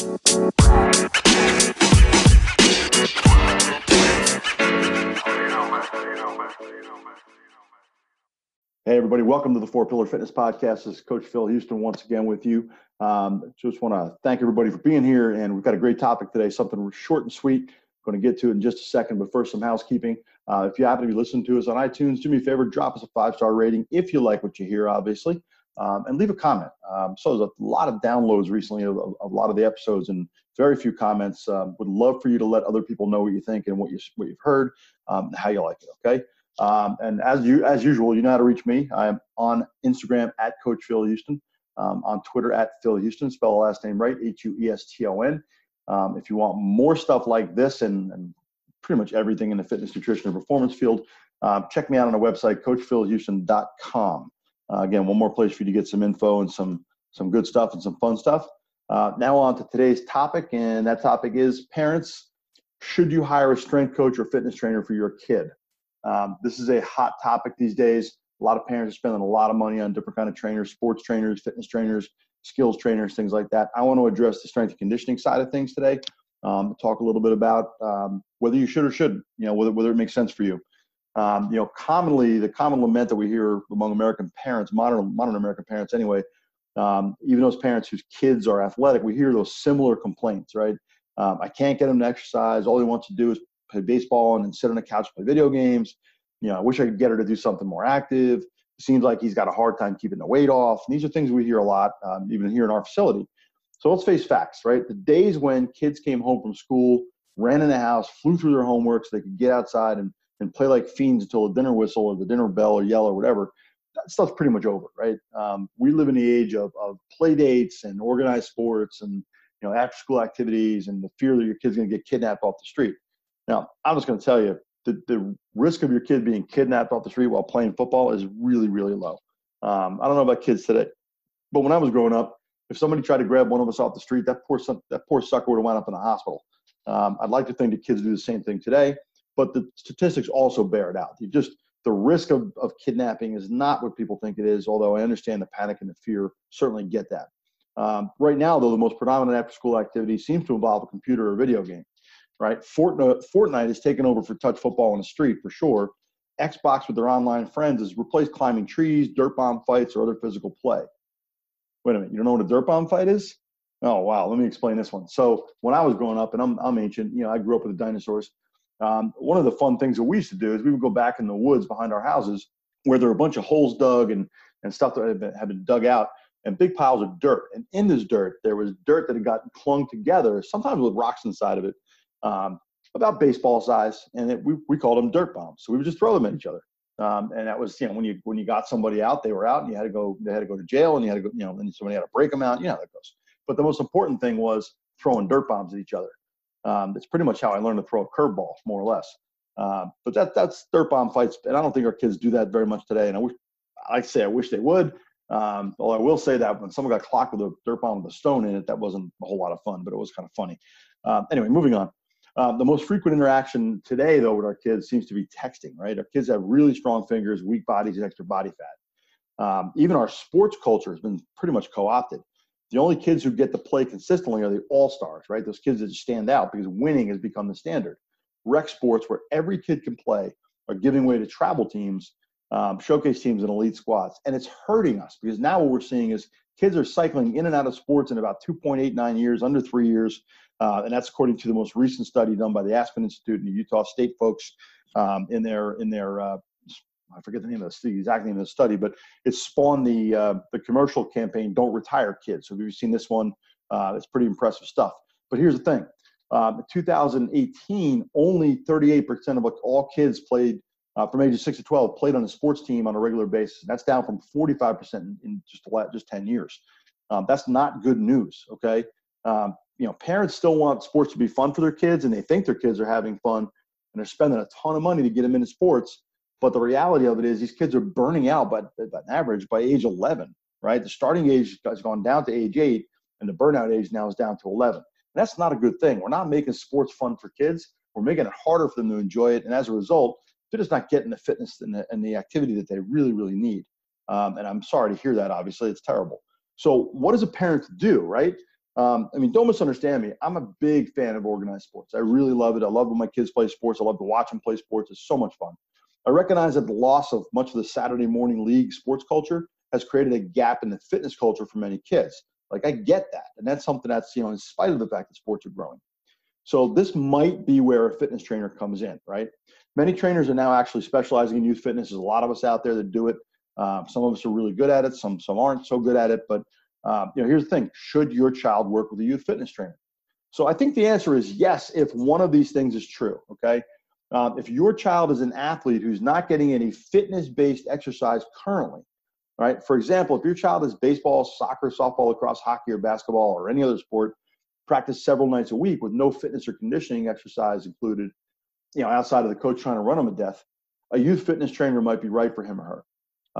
Hey, everybody, welcome to the Four Pillar Fitness Podcast. This is Coach Phil Hueston once again with you. Um, just want to thank everybody for being here. And we've got a great topic today, something short and sweet. Going to get to it in just a second, but first, some housekeeping. Uh, if you happen to be listening to us on iTunes, do me a favor, drop us a five star rating if you like what you hear, obviously, um, and leave a comment. Um, so, there's a lot of downloads recently of, of, of, a lot of the episodes and very few comments. Um, would love for you to let other people know what you think and what, you, what you've heard, um, how you like it, okay? Um, and as you as usual, you know how to reach me. I'm on Instagram at Coach Phil Hueston, um, on Twitter at Phil Hueston. Spell the last name right, H U E S T O N. If you want more stuff like this and, and, pretty much everything in the fitness, nutrition, and performance field, check me out on our website, CoachPhilHueston.com. Uh, again, one more place for you to get some info and some some good stuff and some fun stuff. Uh, now on to today's topic, and that topic is parents. Should you hire a strength coach or fitness trainer for your kid? Um, this is a hot topic these days. A lot of parents are spending a lot of money on different kind of trainers, sports trainers, fitness trainers, skills trainers, things like that. I want to address the strength and conditioning side of things today. Um, talk a little bit about um, whether you should or should, you know, whether whether it makes sense for you. Um, you know, commonly the common lament that we hear among American parents, modern modern American parents anyway, um, even those parents whose kids are athletic, we hear those similar complaints, right? Um, I can't get them to exercise. All he wants to do is play baseball and sit on the couch play video games. You know, I wish I could get her to do something more active. It seems like he's got a hard time keeping the weight off. And these are things we hear a lot, um, even here in our facility. So let's face facts, right? The days when kids came home from school, ran in the house, flew through their homework so they could get outside and, and play like fiends until the dinner whistle or the dinner bell or yell or whatever, that stuff's pretty much over, right? Um, we live in the age of, of play dates and organized sports and you know after school activities and the fear that your kid's going to get kidnapped off the street. Now, I'm just going to tell you the, the risk of your kid being kidnapped off the street while playing football is really, really low. Um, I don't know about kids today, but when I was growing up, if somebody tried to grab one of us off the street, that poor that poor sucker would have wound up in the hospital. Um, I'd like to think that kids do the same thing today, but the statistics also bear it out. You just the risk of, of kidnapping is not what people think it is, although I understand the panic and the fear, certainly get that. Um, right now, though, the most predominant after school activity seems to involve a computer or video game right? Fortnite, Fortnite has taken over for touch football on the street for sure. Xbox with their online friends has replaced climbing trees, dirt bomb fights, or other physical play. Wait a minute, you don't know what a dirt bomb fight is? Oh wow, let me explain this one. So when I was growing up, and I'm I'm ancient, you know, I grew up with the dinosaurs. Um, one of the fun things that we used to do is we would go back in the woods behind our houses where there were a bunch of holes dug and and stuff that had been, had been dug out and big piles of dirt. And in this dirt, there was dirt that had gotten clung together, sometimes with rocks inside of it, um, about baseball size, and it, we, we called them dirt bombs. So we would just throw them at each other. Um, and that was, you know, when you when you got somebody out, they were out, and you had to go. They had to go to jail, and you had to go, you know, then somebody had to break them out. You know how that goes. But the most important thing was throwing dirt bombs at each other. Um, that's pretty much how I learned to throw a curveball, more or less. Um, but that that's dirt bomb fights, and I don't think our kids do that very much today. And I wish, I say, I wish they would. Um, although I will say that when someone got clocked with a dirt bomb with a stone in it, that wasn't a whole lot of fun, but it was kind of funny. Um, anyway, moving on. Um, the most frequent interaction today, though, with our kids seems to be texting, right? Our kids have really strong fingers, weak bodies, and extra body fat. Um, even our sports culture has been pretty much co opted. The only kids who get to play consistently are the all stars, right? Those kids that stand out because winning has become the standard. Rec sports, where every kid can play, are giving way to travel teams, um, showcase teams, and elite squads. And it's hurting us because now what we're seeing is kids are cycling in and out of sports in about 2.89 years, under three years. Uh, and that's according to the most recent study done by the Aspen Institute and the Utah State folks um, in their in their uh, I forget the name of the, exact name of the study, but it spawned the uh, the commercial campaign "Don't Retire Kids." So if you've seen this one, uh, it's pretty impressive stuff. But here's the thing: um, in 2018, only 38% of all kids played uh, from ages 6 to 12 played on a sports team on a regular basis. That's down from 45% in, in just just 10 years. Um, that's not good news. Okay, um, you know, parents still want sports to be fun for their kids and they think their kids are having fun and they're spending a ton of money to get them into sports. But the reality of it is these kids are burning out by, by average by age 11, right? The starting age has gone down to age eight and the burnout age now is down to 11. And that's not a good thing. We're not making sports fun for kids. We're making it harder for them to enjoy it. And as a result, they're just not getting the fitness and the, and the activity that they really, really need. Um, and I'm sorry to hear that, obviously. It's terrible. So, what does a parent do, right? Um, I mean, don't misunderstand me. I'm a big fan of organized sports. I really love it. I love when my kids play sports. I love to watch them play sports. It's so much fun. I recognize that the loss of much of the Saturday morning league sports culture has created a gap in the fitness culture for many kids. Like I get that, and that's something that's you know in spite of the fact that sports are growing. So this might be where a fitness trainer comes in, right? Many trainers are now actually specializing in youth fitness. There's a lot of us out there that do it. Um, some of us are really good at it. Some some aren't so good at it. But um, you know, here's the thing: should your child work with a youth fitness trainer? So I think the answer is yes if one of these things is true. Okay, um, if your child is an athlete who's not getting any fitness-based exercise currently, right? For example, if your child is baseball, soccer, softball, lacrosse, hockey, or basketball, or any other sport, practice several nights a week with no fitness or conditioning exercise included, you know, outside of the coach trying to run them to death, a youth fitness trainer might be right for him or her.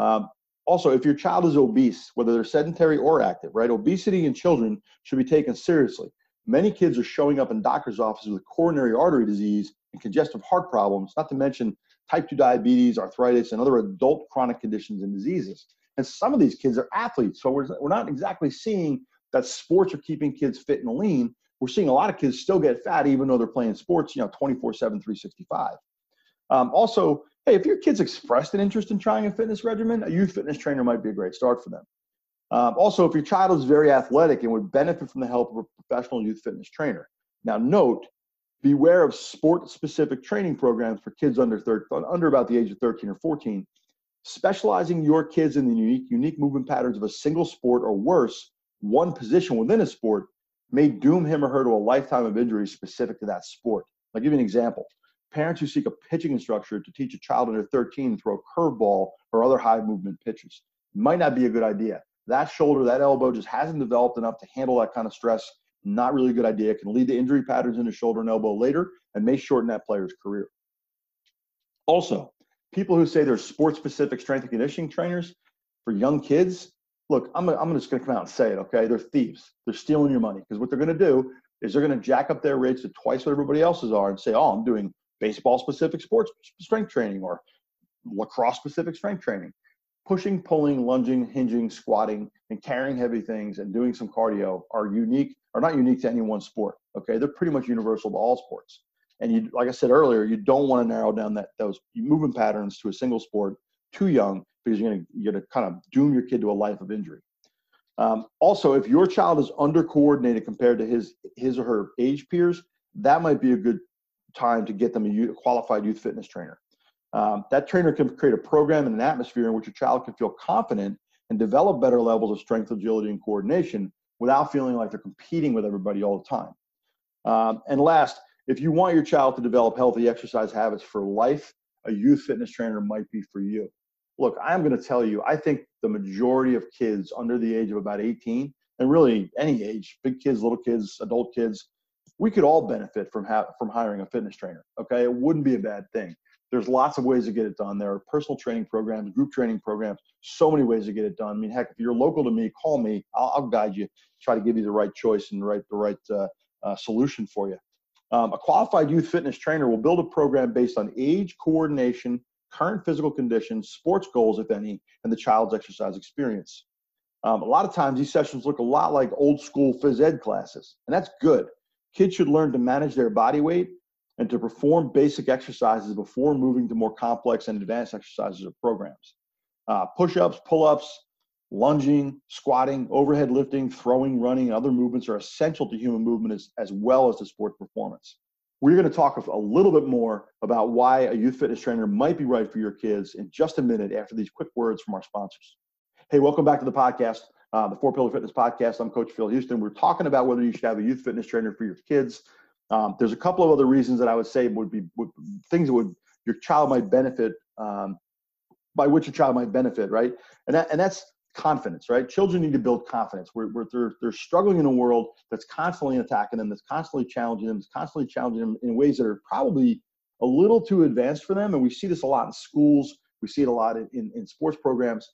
Um, also, if your child is obese, whether they're sedentary or active, right, obesity in children should be taken seriously. Many kids are showing up in doctor's offices with coronary artery disease and congestive heart problems, not to mention type 2 diabetes, arthritis, and other adult chronic conditions and diseases. And some of these kids are athletes, so we're, we're not exactly seeing that sports are keeping kids fit and lean. We're seeing a lot of kids still get fat even though they're playing sports, you know, 24 7, 365. Um, also, hey, if your kid's expressed an interest in trying a fitness regimen, a youth fitness trainer might be a great start for them. Um, also, if your child is very athletic and would benefit from the help of a professional youth fitness trainer. Now, note, beware of sport-specific training programs for kids under 30, uh, under about the age of 13 or 14. Specializing your kids in the unique, unique movement patterns of a single sport or worse, one position within a sport, may doom him or her to a lifetime of injuries specific to that sport. I'll give you an example. Parents who seek a pitching instructor to teach a child under 13 to throw a curveball or other high movement pitches might not be a good idea. That shoulder, that elbow just hasn't developed enough to handle that kind of stress. Not really a good idea. Can lead to injury patterns in the shoulder and elbow later and may shorten that player's career. Also, people who say they're sports specific strength and conditioning trainers for young kids, look, I'm, I'm just going to come out and say it, okay? They're thieves. They're stealing your money because what they're going to do is they're going to jack up their rates to twice what everybody else's are and say, oh, I'm doing baseball specific sports strength training or lacrosse specific strength training. Pushing, pulling, lunging, hinging, squatting, and carrying heavy things and doing some cardio are unique, are not unique to any one sport. Okay, they're pretty much universal to all sports. And you, like I said earlier, you don't want to narrow down that those movement patterns to a single sport too young because you're gonna you're gonna kind of doom your kid to a life of injury. Um, also, if your child is under coordinated compared to his his or her age peers, that might be a good time to get them a qualified youth fitness trainer. Um, that trainer can create a program and an atmosphere in which a child can feel confident and develop better levels of strength, agility, and coordination without feeling like they're competing with everybody all the time. Um, and last, if you want your child to develop healthy exercise habits for life, a youth fitness trainer might be for you. Look, I'm going to tell you, I think the majority of kids under the age of about 18, and really any age, big kids, little kids, adult kids, we could all benefit from ha- from hiring a fitness trainer. Okay, it wouldn't be a bad thing. There's lots of ways to get it done. There are personal training programs, group training programs, so many ways to get it done. I mean, heck, if you're local to me, call me. I'll, I'll guide you, try to give you the right choice and the right the right uh, uh, solution for you. Um, a qualified youth fitness trainer will build a program based on age, coordination, current physical conditions, sports goals, if any, and the child's exercise experience. Um, a lot of times, these sessions look a lot like old school phys ed classes, and that's good. Kids should learn to manage their body weight and to perform basic exercises before moving to more complex and advanced exercises or programs. Uh, push ups, pull ups, lunging, squatting, overhead lifting, throwing, running, and other movements are essential to human movement as, as well as to sport performance. We're going to talk a little bit more about why a youth fitness trainer might be right for your kids in just a minute after these quick words from our sponsors. Hey, welcome back to the podcast uh, the Four Pillar Fitness Podcast. I'm Coach Phil Hueston. We're talking about whether you should have a youth fitness trainer for your kids. Um, there's a couple of other reasons that I would say would be would, things that would your child might benefit um, by which your child might benefit, right? And that and that's confidence, right? Children need to build confidence. We're, we're they're they're struggling in a world that's constantly attacking them, that's constantly challenging them, that's constantly challenging them in ways that are probably a little too advanced for them. And we see this a lot in schools. We see it a lot in, in, in sports programs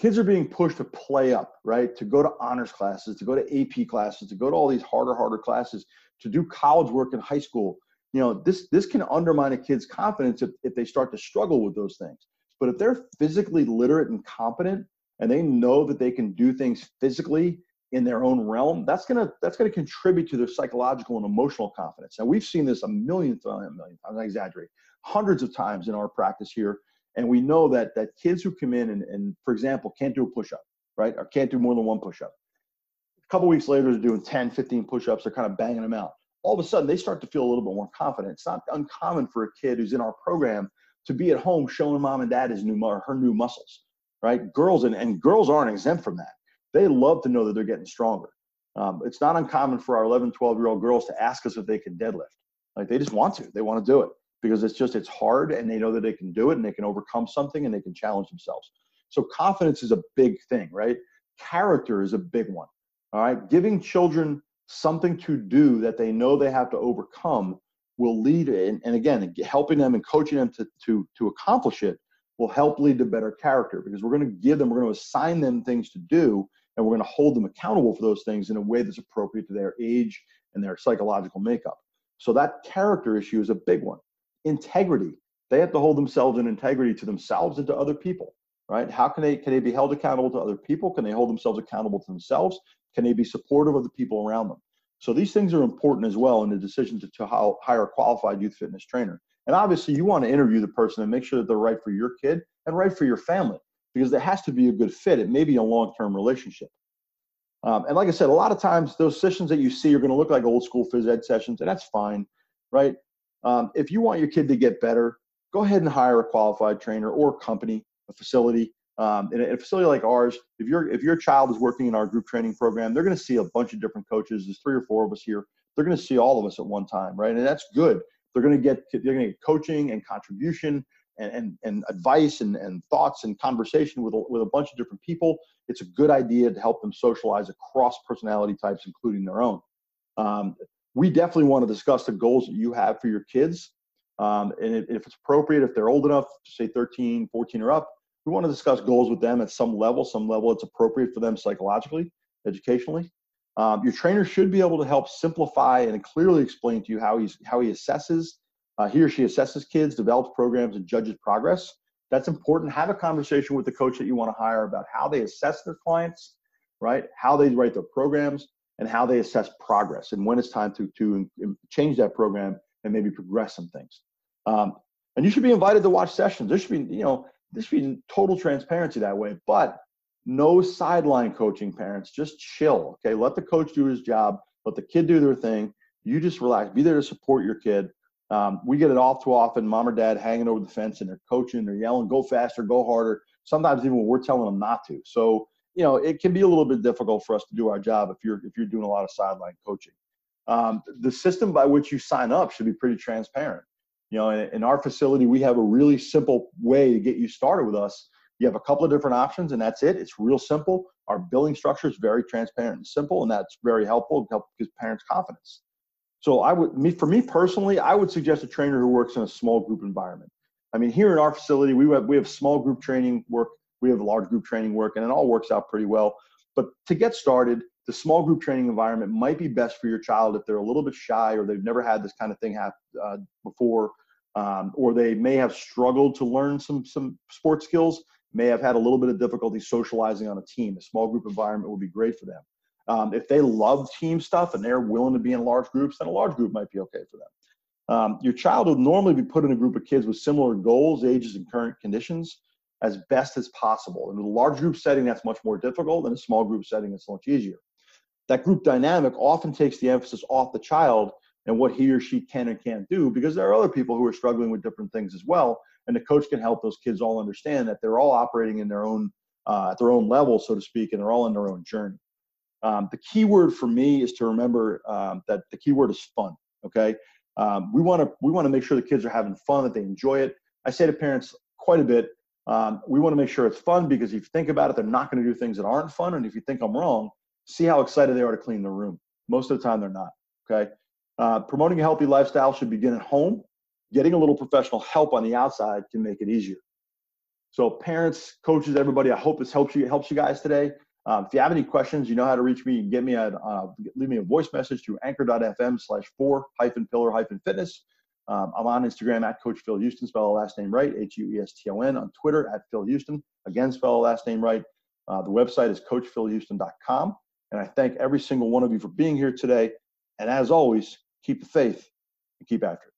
kids are being pushed to play up, right? To go to honors classes, to go to AP classes, to go to all these harder, harder classes, to do college work in high school. You know, this this can undermine a kid's confidence if, if they start to struggle with those things. But if they're physically literate and competent and they know that they can do things physically in their own realm, that's gonna that's gonna contribute to their psychological and emotional confidence. And we've seen this a million times, a million times, I exaggerate, hundreds of times in our practice here. And we know that that kids who come in and, and for example, can't do a push-up, right? Or can't do more than one push-up. A couple weeks later, they're doing 10, 15 push-ups, they're kind of banging them out. All of a sudden, they start to feel a little bit more confident. It's not uncommon for a kid who's in our program to be at home showing mom and dad his new her new muscles, right? Girls and, and girls aren't exempt from that. They love to know that they're getting stronger. Um, it's not uncommon for our 11, 12 year old girls to ask us if they can deadlift. Like they just want to, they want to do it because it's just, it's hard and they know that they can do it and they can overcome something and they can challenge themselves. So confidence is a big thing, right? Character is a big one. All right. Giving children something to do that they know they have to overcome will lead in, and again, helping them and coaching them to, to, to accomplish it will help lead to better character because we're going to give them, we're going to assign them things to do, and we're going to hold them accountable for those things in a way that's appropriate to their age and their psychological makeup. So that character issue is a big one. Integrity. They have to hold themselves in integrity to themselves and to other people, right? How can they can they be held accountable to other people? Can they hold themselves accountable to themselves? Can they be supportive of the people around them? So these things are important as well in the decision to, to how, hire a qualified youth fitness trainer. And obviously, you want to interview the person and make sure that they're right for your kid and right for your family because there has to be a good fit. It may be a long term relationship. Um, and like I said, a lot of times those sessions that you see are going to look like old school phys ed sessions, and that's fine, right? Um, if you want your kid to get better, go ahead and hire a qualified trainer or company, a facility. Um, in, a, facility like ours, if your if your child is working in our group training program, they're going to see a bunch of different coaches. There's three or four of us here. They're going to see all of us at one time, right? And that's good. They're going to get they're going to get coaching and contribution and, and, and advice and, and thoughts and conversation with a, with a bunch of different people. It's a good idea to help them socialize across personality types, including their own. Um, we definitely want to discuss the goals that you have for your kids. Um, and if it's appropriate, if they're old enough, to say 13, 14 or up, we want to discuss goals with them at some level, some level it's appropriate for them psychologically, educationally. Um, your trainer should be able to help simplify and clearly explain to you how he's how he assesses, uh, he or she assesses kids, develops programs, and judges progress. That's important. Have a conversation with the coach that you want to hire about how they assess their clients, right? How they write their programs, and how they assess progress, and when it's time to to change that program and maybe progress some things. Um, and you should be invited to watch sessions. There should be, you know, this should be total transparency that way. But no sideline coaching, parents. Just chill. Okay, let the coach do his job. Let the kid do their thing. You just relax. Be there to support your kid. Um, we get it all too often. Mom or dad hanging over the fence and they're coaching, they're yelling, "Go faster, go harder." Sometimes even when we're telling them not to. So you know, it can be a little bit difficult for us to do our job if you're if you're doing a lot of sideline coaching. Um, the system by which you sign up should be pretty transparent. You know, in, in our facility, we have a really simple way to get you started with us. You have a couple of different options, and that's it. It's real simple. Our billing structure is very transparent and simple, and that's very helpful. It helps gives parents confidence. So I would, me for me personally, I would suggest a trainer who works in a small group environment. I mean, here in our facility, we have we have small group training work, we have large group training work, and it all works out pretty well. But to get started, the small group training environment might be best for your child if they're a little bit shy or they've never had this kind of thing happen uh, before um, or they may have struggled to learn some some sports skills, may have had a little bit of difficulty socializing on a team. A small group environment would be great for them. Um, if they love team stuff and they're willing to be in large groups, then a large group might be okay for them. Um, your child would normally be put in a group of kids with similar goals, ages, and current conditions as best as possible. In a large group setting, that's much more difficult. In a small group setting, it's much easier. That group dynamic often takes the emphasis off the child and what he or she can and can't do because there are other people who are struggling with different things as well and the coach can help those kids all understand that they're all operating in their own uh, at their own level so to speak and they're all in their own journey. Um, the key word for me is to remember um, that the key word is fun okay? Um, we want to we want to make sure the kids are having fun that they enjoy it. I say to parents quite a bit um, we want to make sure it's fun because if you think about it they're not going to do things that aren't fun and if you think i'm wrong see how excited they are to clean the room. Most of the time they're not okay uh, promoting a healthy lifestyle should begin at home. Getting a little professional help on the outside can make it easier. So, parents, coaches, everybody, I hope this helps you helps you guys today. Um, if you have any questions, you know how to reach me. Get me a uh, leave me a voice message through anchor.fm slash four hyphen pillar hyphen fitness. Um, I'm on Instagram at Coach Phil Hueston, spell the last name right, H U E S T O N. On Twitter at Phil Hueston, again, spell the last name right. Uh, the website is coachphilhueston.com. And I thank every single one of you for being here today. And as always, keep the faith and keep after it.